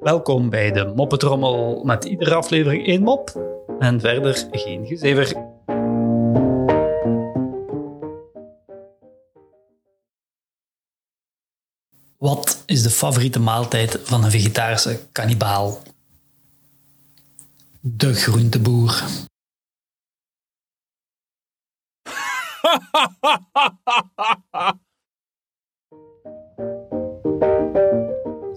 Welkom bij de Moppetrommel met iedere aflevering één mop en verder geen gezever. Wat is de favoriete maaltijd van een vegetarische kannibaal? De groenteboer.